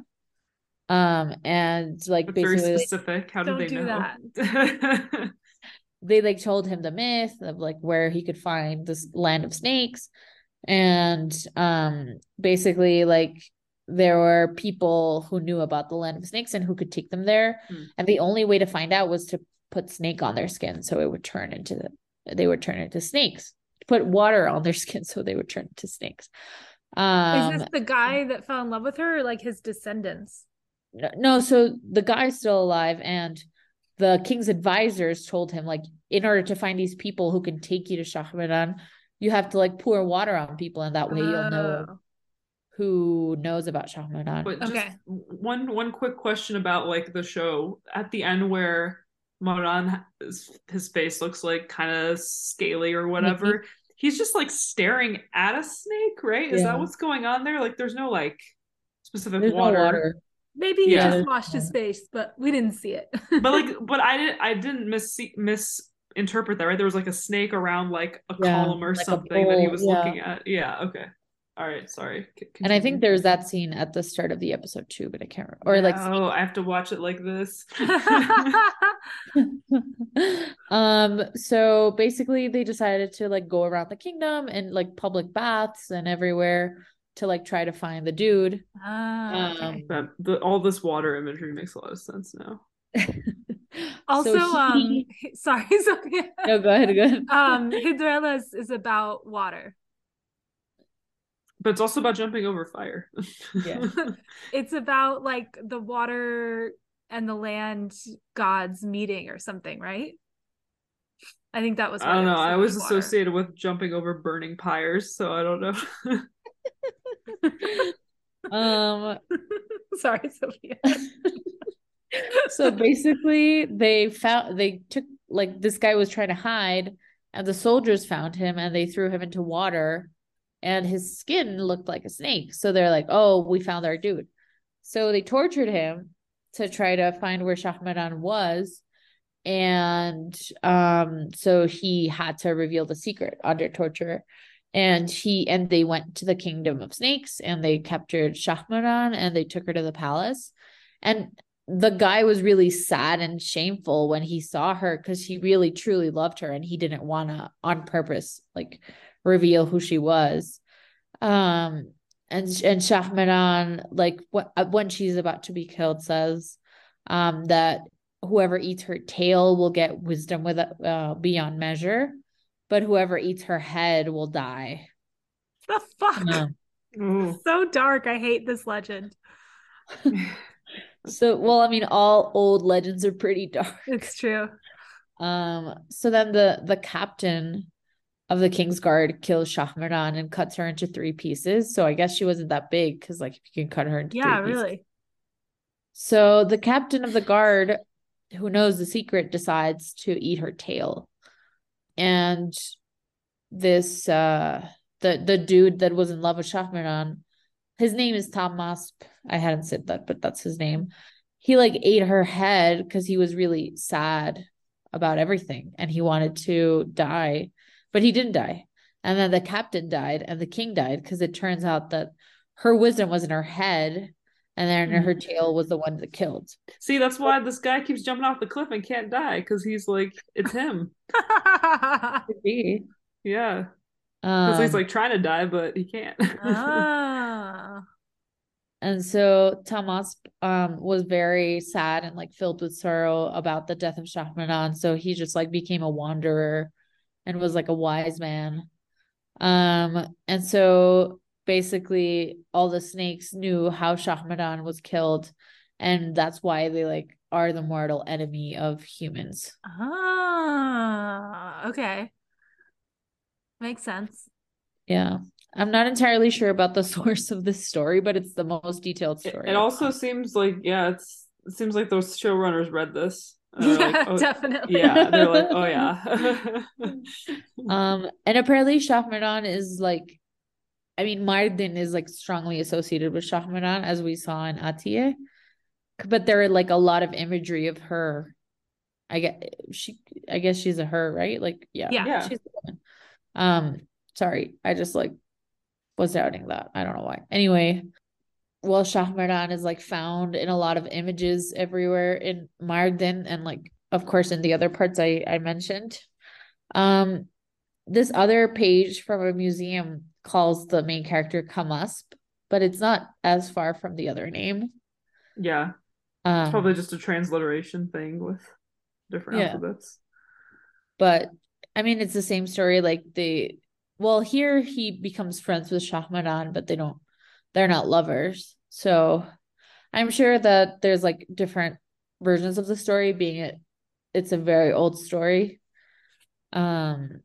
um and like That's very basically like, specific. How did Don't they do know? that. they like told him the myth of like where he could find this land of snakes and um basically like there were people who knew about the land of snakes and who could take them there Hmm. and the only way to find out was to put snake on their skin so it would turn into they would turn into snakes put water on their skin so they would turn into snakes um Is this the guy that fell in love with her or like his descendants? no, no, so the guy's still alive, and the king's advisors told him, like, in order to find these people who can take you to Shahmaran, you have to like pour water on people, and that way you'll know Oh. Who knows about Shahmaran. But just Okay. one one quick question about like the show at the end where Maran his, his face looks like kind of scaly or whatever. He's just like staring at a snake, right? Is Yeah. that what's going on there? Like there's no like specific There's no water. water. Maybe he Yeah. just washed his face, but we didn't see it. But like but I didn't I didn't miss misinterpret that, right? There was like a snake around like a Yeah, column or like something that he was yeah. looking at. Yeah, okay. All right, sorry. C- And I think there's that scene at the start of the episode too, but I can't remember. Or like Oh, I have to watch it like this. um so basically they decided to like go around the kingdom and like public baths and everywhere to like try to find the dude Ah, okay. um That the, all this water imagery makes a lot of sense now. also, so um, sorry, Sophia. no go ahead go ahead um, Hıdırellez is about water. But it's also about jumping over fire. Yeah. It's about like the water and the land gods meeting or something, right? I think that was. I don't know. I was water. associated with jumping over burning pyres, so I don't know. um Sorry, Sophia. so basically they found they took like this guy was trying to hide and the soldiers found him and they threw him into water and his skin looked like a snake. So they're like oh we found our dude. So they tortured him to try to find where Shahmaran was. And um so he had to reveal the secret under torture. And he and they went to the kingdom of snakes and they captured Shahmaran and they took her to the palace. And the guy was really sad and shameful when he saw her because he really truly loved her and he didn't want to on purpose like reveal who she was um and and Shahmaran like wh- uh, when she's about to be killed says um that whoever eats her tail will get wisdom with uh, beyond measure but whoever eats her head will die the fuck? Um, Ooh. So dark. I hate this legend. so well i mean all old legends are pretty dark It's true. Um, so then the the captain of the King's Guard kills Shahmaran and cuts her into three pieces. So I guess she wasn't that big because like you can cut her into Yeah, three pieces. really. So the captain of the guard, who knows the secret, decides to eat her tail. And this uh the the dude that was in love with Shahmaran, his name is Tom Tamasp. I hadn't said that, but that's his name. He like ate her head because he was really sad about everything and he wanted to die, but he didn't die. And then the captain died and the king died because it turns out that her wisdom was in her head and then her tail was the one that killed. See, that's why this guy keeps jumping off the cliff and can't die because he's like, it's him. Could be. Yeah, because he's Um, like trying to die, but he can't. ah. and so Thomas um was very sad and like filled with sorrow about the death of Shahmaran. So he just like became a wanderer and was like a wise man. Um, and so basically all the snakes knew how Shahmaran was killed, and that's why they like are the mortal enemy of humans. Ah. Okay. Makes sense. Yeah. I'm not entirely sure about the source of this story, but it's the most detailed story. it I also seems like, yeah, it's it seems like those showrunners read this. And they're Yeah, like, oh, definitely. yeah, they're like, oh yeah. Um, and apparently Shahmaran is like, I mean, Mardin is like strongly associated with Shahmaran, as we saw in Atiye. But there are like a lot of imagery of her. I guess she, I guess she's a her, right? Like, yeah, Yeah. Yeah. she's a woman. Um, sorry, I just like was doubting that. I don't know why. Anyway, well, Shahmaran is like found in a lot of images everywhere in Mardin and like of course in the other parts I I mentioned. Um, this other page from a museum calls the main character Kamasp, but it's not as far from the other name. yeah, Um, it's probably just a transliteration thing with different Yeah. alphabets. but I mean it's the same story. Like they, well, here he becomes friends with Shahmaran, but they don't, they're not lovers. So I'm sure that there's like different versions of the story, being it, it's a very old story. Um.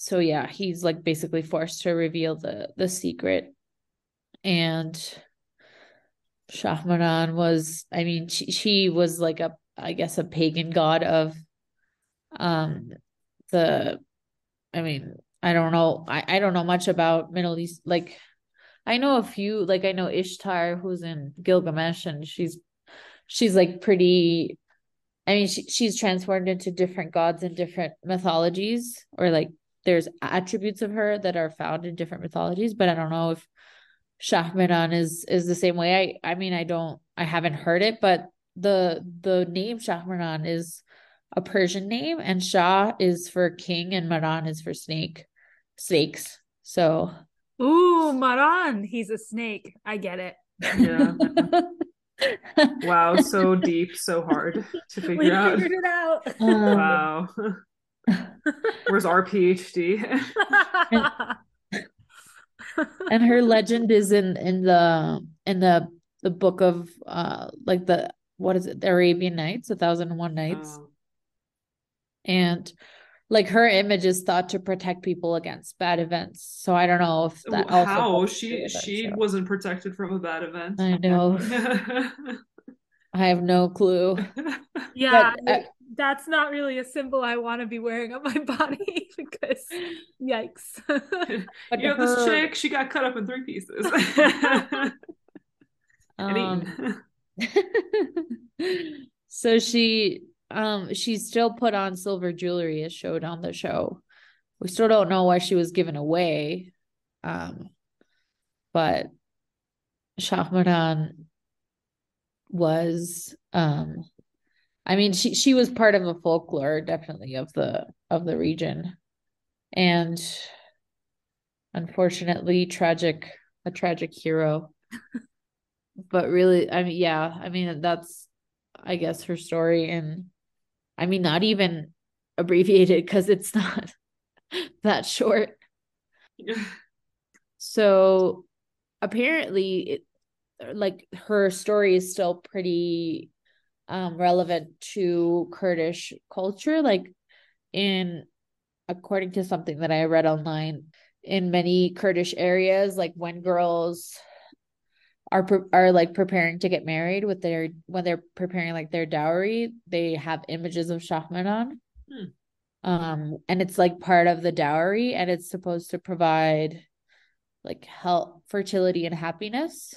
So yeah, he's like basically forced to reveal the the secret, and Shahmaran was, I mean, she, she was like a I guess a pagan god of um the I mean, I don't know. I, I don't know much about Middle East. Like I know a few, like I know Ishtar who's in Gilgamesh and she's she's like pretty I mean she, she's transformed into different gods in different mythologies or like there's attributes of her that are found in different mythologies, but I don't know if Shahmaran is is the same way. I I mean I don't I haven't heard it, but the the name Shahmaran is a Persian name, and Shah is for king, and Maran is for snake, snakes. So, ooh, Maran, he's a snake. I get it. Yeah. wow, so deep, so hard to figure we out. Figured it out. Um, wow. Where's our PhD? and, and her legend is in in the in the the book of uh like the what is it the Arabian Nights, a thousand and one nights. Oh and like her image is thought to protect people against bad events. So I don't know if that how she she too. wasn't protected from a bad event. I know. I have no clue. Yeah, but, uh, that's not really a symbol I want to be wearing on my body because yikes. you know, her... this chick, she got cut up in three pieces. um, so she um she still put on silver jewelry as showed on the show. We still don't know why she was given away. Um but Shahmaran was um I mean she she was part of the folklore definitely of the of the region. And unfortunately tragic a tragic hero. but really I mean yeah, I mean that's I guess her story and I mean, not even abbreviated because it's not that short. so apparently, it, like her story is still pretty um, relevant to Kurdish culture. Like, in according to something that I read online, in many Kurdish areas, like when girls are are like preparing to get married with their when they're preparing like their dowry they have images of Shahmaran hmm. um and it's like part of the dowry and it's supposed to provide like health fertility and happiness.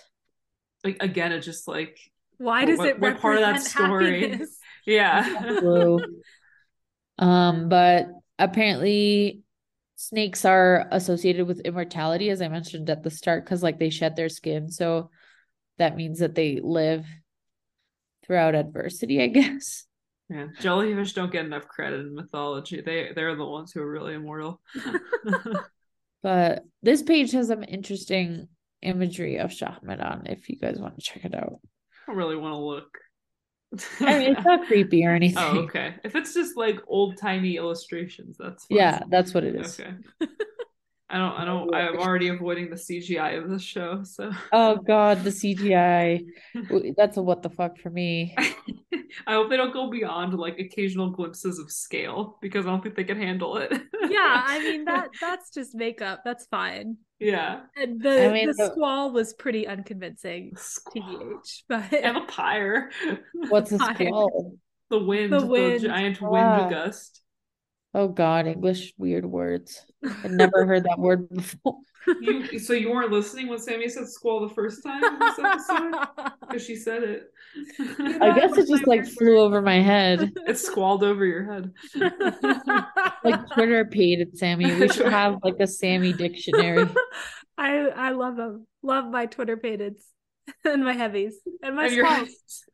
Like again it's just like why does what, it what part of that story? happiness? yeah. Um but apparently snakes are associated with immortality as i mentioned at the start because like they shed their skin. So that means that they live throughout adversity, I guess. Yeah, jellyfish don't get enough credit in mythology. They they're the ones who are really immortal. but this page has some interesting imagery of Shahmaran if you guys want to check it out. I don't really want to look. I mean, it's not creepy or oh, anything. Oh, okay. If it's just like old timey illustrations, that's fun. yeah, that's what it is. Okay. I don't I don't I'm already avoiding the CGI of this show, so Oh god, the CGI. That's a what the fuck for me. I hope they don't go beyond like occasional glimpses of scale because I don't think they can handle it. yeah, I mean that that's just makeup. That's fine. Yeah. And the I mean, the, the, squall was pretty unconvincing, TBH. But and a pyre. What's a squall? The wind, the, wind. the giant wind ah. gust. Oh God, English weird words. I've never heard that word before. You so you weren't listening when Sammy said squall the first time in this episode? Because she said it. I guess it just like flew over my head. It squalled over your head. like Twitter paid it, Sammy. We should have like a Sammy dictionary. I I love them. Love my Twitter pated and my heavies and my squalls.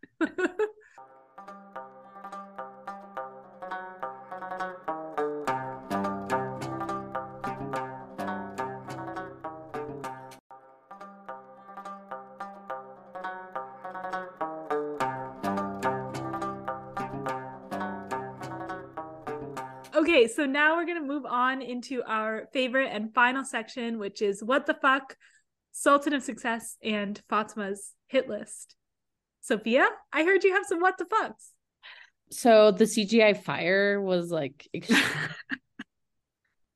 Okay, so now we're going to move on into our favorite and final section, which is What the Fuck, Sultan of Success, and Fatma's hit list. Sophia, I heard you have some What the Fucks. So the CGI fire was like.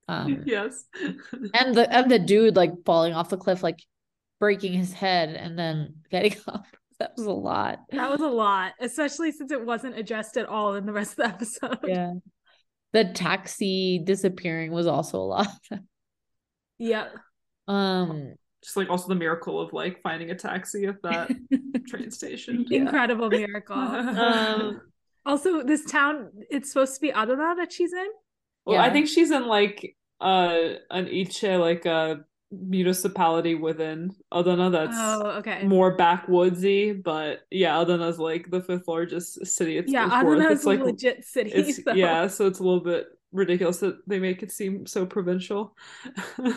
um, yes. and the and the dude like falling off the cliff, like breaking his head and then getting up. that was a lot. That was a lot, especially since it wasn't addressed at all in the rest of the episode. Yeah. The taxi disappearing was also a lot. Yeah. Um Just like also the miracle of like finding a taxi at that train station. Incredible miracle. um Also, this town, it's supposed to be Adana that she's in. Well, I think she's in like uh an ilçe, like a municipality within Adana that's Oh, okay. more backwoodsy, but yeah, Adana's like the fifth largest city. It's, yeah, it's worth. Adana It's like legit city. so- yeah, so it's a little bit ridiculous that they make it seem so provincial.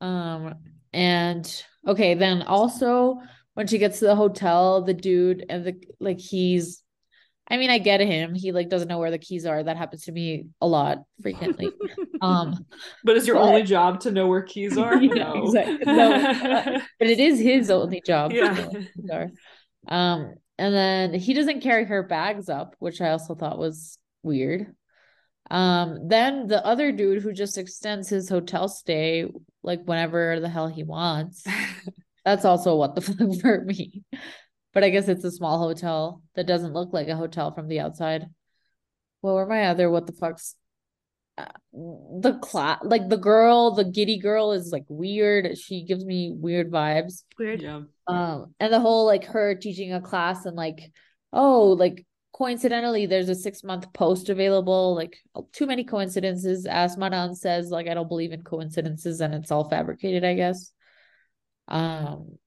Um, and okay, then also when she gets to the hotel, the dude and the like he's I mean, I get him. He like doesn't know where the keys are. That happens to me a lot frequently. Um, but is your But- only job to know where keys are? Yeah, no. exactly. No. but it is his only job. Yeah. know where the keys are. Um, and then he doesn't carry her bags up, which I also thought was weird. Um, then the other dude who just extends his hotel stay like whenever the hell he wants. That's also what the fuck for me. But I guess it's a small hotel that doesn't look like a hotel from the outside. What were my other what the fucks? Uh, the class, like the girl, the giddy girl is like weird. She gives me weird vibes. Weird. yeah. Um, and the whole like her teaching a class and like, oh, like coincidentally, there's a six month post available. Like too many coincidences, as Maran says. Like I don't believe in coincidences, and it's all fabricated, I guess. Um,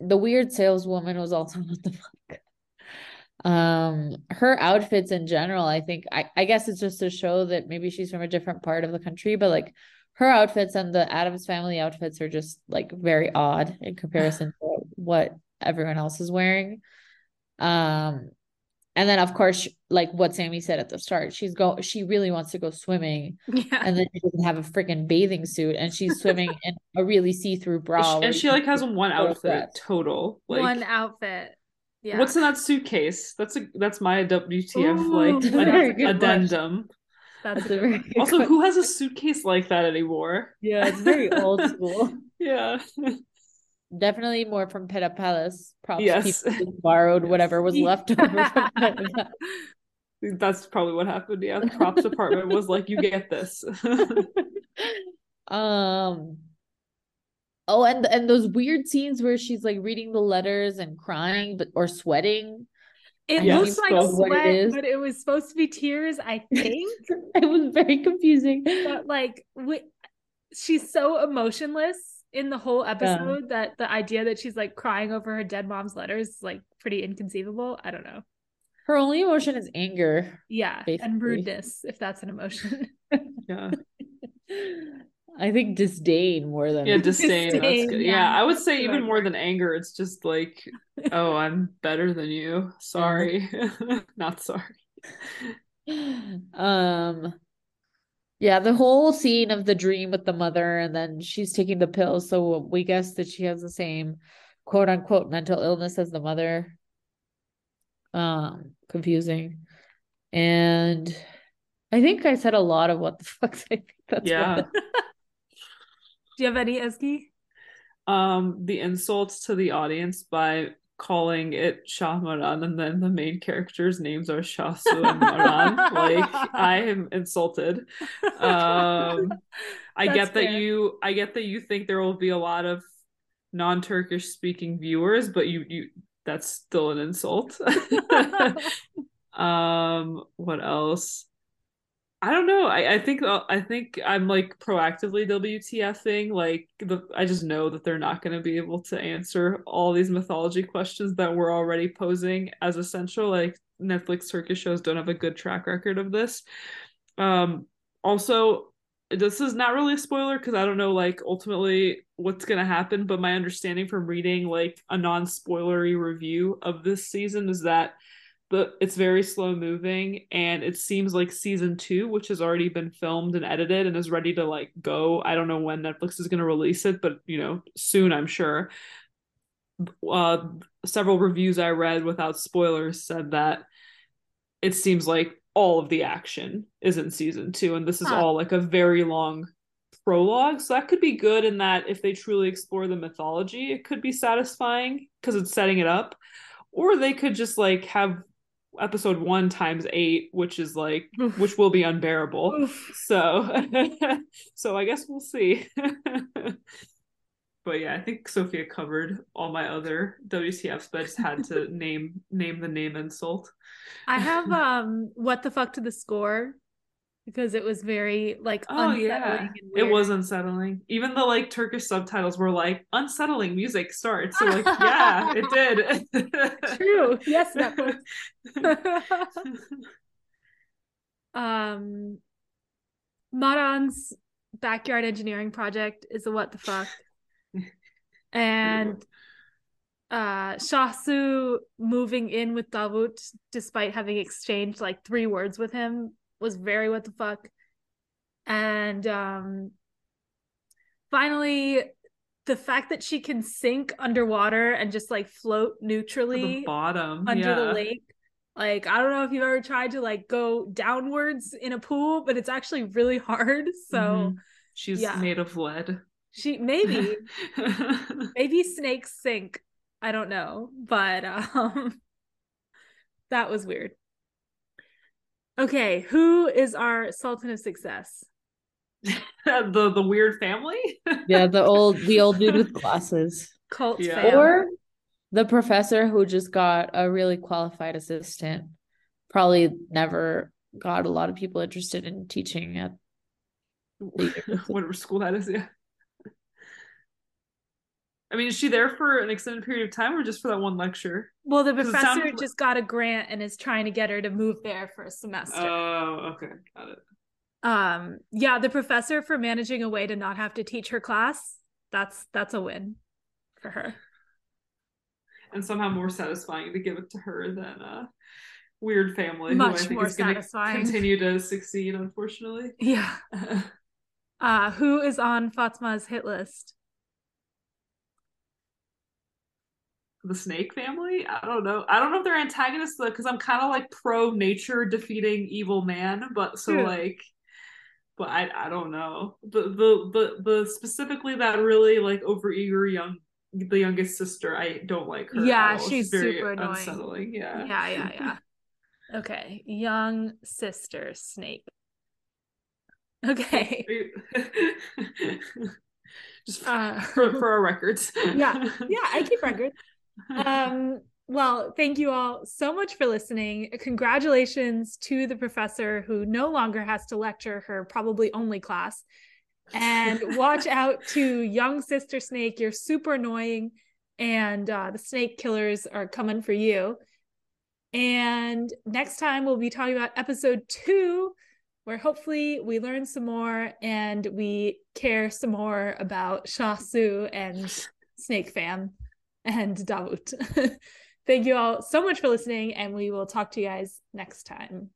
the weird saleswoman was also what the fuck. Um, her outfits in general, I think, I I guess it's just to show that maybe she's from a different part of the country, but like her outfits and the Addams family outfits are just like very odd in comparison to what everyone else is wearing. Um, and then of course, like what Sammy said at the start, she's go she really wants to go swimming, Yeah. and then she doesn't have a freaking bathing suit, and she's swimming in a really see-through bra. and she you like has one outfit breasts. total. Like One outfit. Yeah. What's in that suitcase? That's a that's my WTF Ooh, like very ad- good addendum. That's That's a very good Also, question. who has a suitcase like that anymore? Yeah, it's very old school. Yeah. Definitely more from Pera Palace. Props Yes. people borrowed whatever was left over from That's probably what happened. Yeah, the props department was like, "You get this." Um oh and and those weird scenes where she's like reading the letters and crying but or sweating. It Yes, looks like both what it sweat, but it was supposed to be tears, I think. It was very confusing. but like, wi- she's so emotionless in the whole episode that the idea that she's like crying over her dead mom's letters is like pretty inconceivable. I don't know. Her only emotion is anger. Yeah, Basically. and rudeness, if that's an emotion. yeah, I think disdain more than yeah, disdain. That's Disdain, good. yeah. Yeah, I would say even more than anger. It's just like, "Oh, I'm better than you." Sorry, not sorry. um yeah the whole scene of the dream with the mother and then she's taking the pills so we guess that she has the same quote unquote mental illness as the mother um confusing and i think i said a lot of what the fuck i think that's Yeah. what Do you have any, Ezgi? um the insults to the audience by calling it Shah Maran and then the main characters' names are Shasu and Maran. like I am insulted. Um I That's get that you I get that you think there will be a lot of non-Turkish speaking viewers, but you you that's still an insult. um what else? I don't know. I, I think uh, I think I'm like proactively WTFing. Like the I just know that they're not going to be able to answer all these mythology questions that we're already posing as essential. Like Netflix Turkish shows don't have a good track record of this. Um, also, this is not really a spoiler because I don't know like ultimately what's going to happen. But my understanding from reading like a non-spoilery review of this season is that but it's very slow moving and it seems like season two which has already been filmed and edited and is ready to like go i don't know when netflix is going to release it but you know soon i'm sure uh several reviews i read without spoilers said that it seems like all of the action is in season two and this is Huh. all like a very long prologue, so that could be good in that if they truly explore the mythology, it could be satisfying because it's setting it up. Or they could just like have episode one times eight, which is like Oof. which will be unbearable. Oof. So so I guess we'll see. but yeah, I think Sophia covered all my other WTFs, but I just had to name name the name insult. I have um what the fuck to the score because it was very like Oh unsettling yeah, it was unsettling. Even the like Turkish subtitles were like unsettling music starts. So like yeah, it did. true. Yes, um Maran's backyard engineering project is a what the fuck. and uh Shasu moving in with Davut despite having exchanged like three words with him was very what the fuck. And um finally the fact that she can sink underwater and just like float neutrally the bottom under yeah. the lake. Like I don't know if you've ever tried to like go downwards in a pool, but it's actually really hard. So Mhm. she's yeah. made of lead. she maybe maybe snakes sink. I don't know, but um that was weird. Okay, who is our Sultan of Success? the the weird family. Yeah, the old the old dude with glasses. Cult Yeah. fam. Or the professor who just got a really qualified assistant. Probably never got a lot of people interested in teaching at Whatever school that is, yeah. I mean, is she there for an extended period of time or just for that one lecture? well, the professor just got a grant and is trying to get her to move there for a semester. Oh, okay, got it. um yeah the professor for managing a way to not have to teach her class that's that's a win for her And somehow more satisfying to give it to her than uh weird family, Much who I think more is going to satisfying. continue to succeed, unfortunately. yeah uh who is on fatma's hit list the snake family? I don't know. I don't know if they're antagonists though because i'm kind of like pro nature defeating evil man but so True. like but i i don't know. The the the, the specifically that really like overeager young the youngest sister i don't like her Yeah, she's super annoying. unsettling yeah. Yeah yeah yeah. Okay young sister snake. Okay. Just uh for, for our records. Yeah, yeah i keep records um well thank you all so much for listening. Congratulations to the professor who no longer has to lecture her probably only class. And watch out to young sister snake. You're super annoying and uh, the snake killers are coming for you. And next time we'll be talking about episode two where hopefully we learn some more and we care some more about Shah Su and Snake Fam and Davut. Thank you all so much for listening, and we will talk to you guys next time.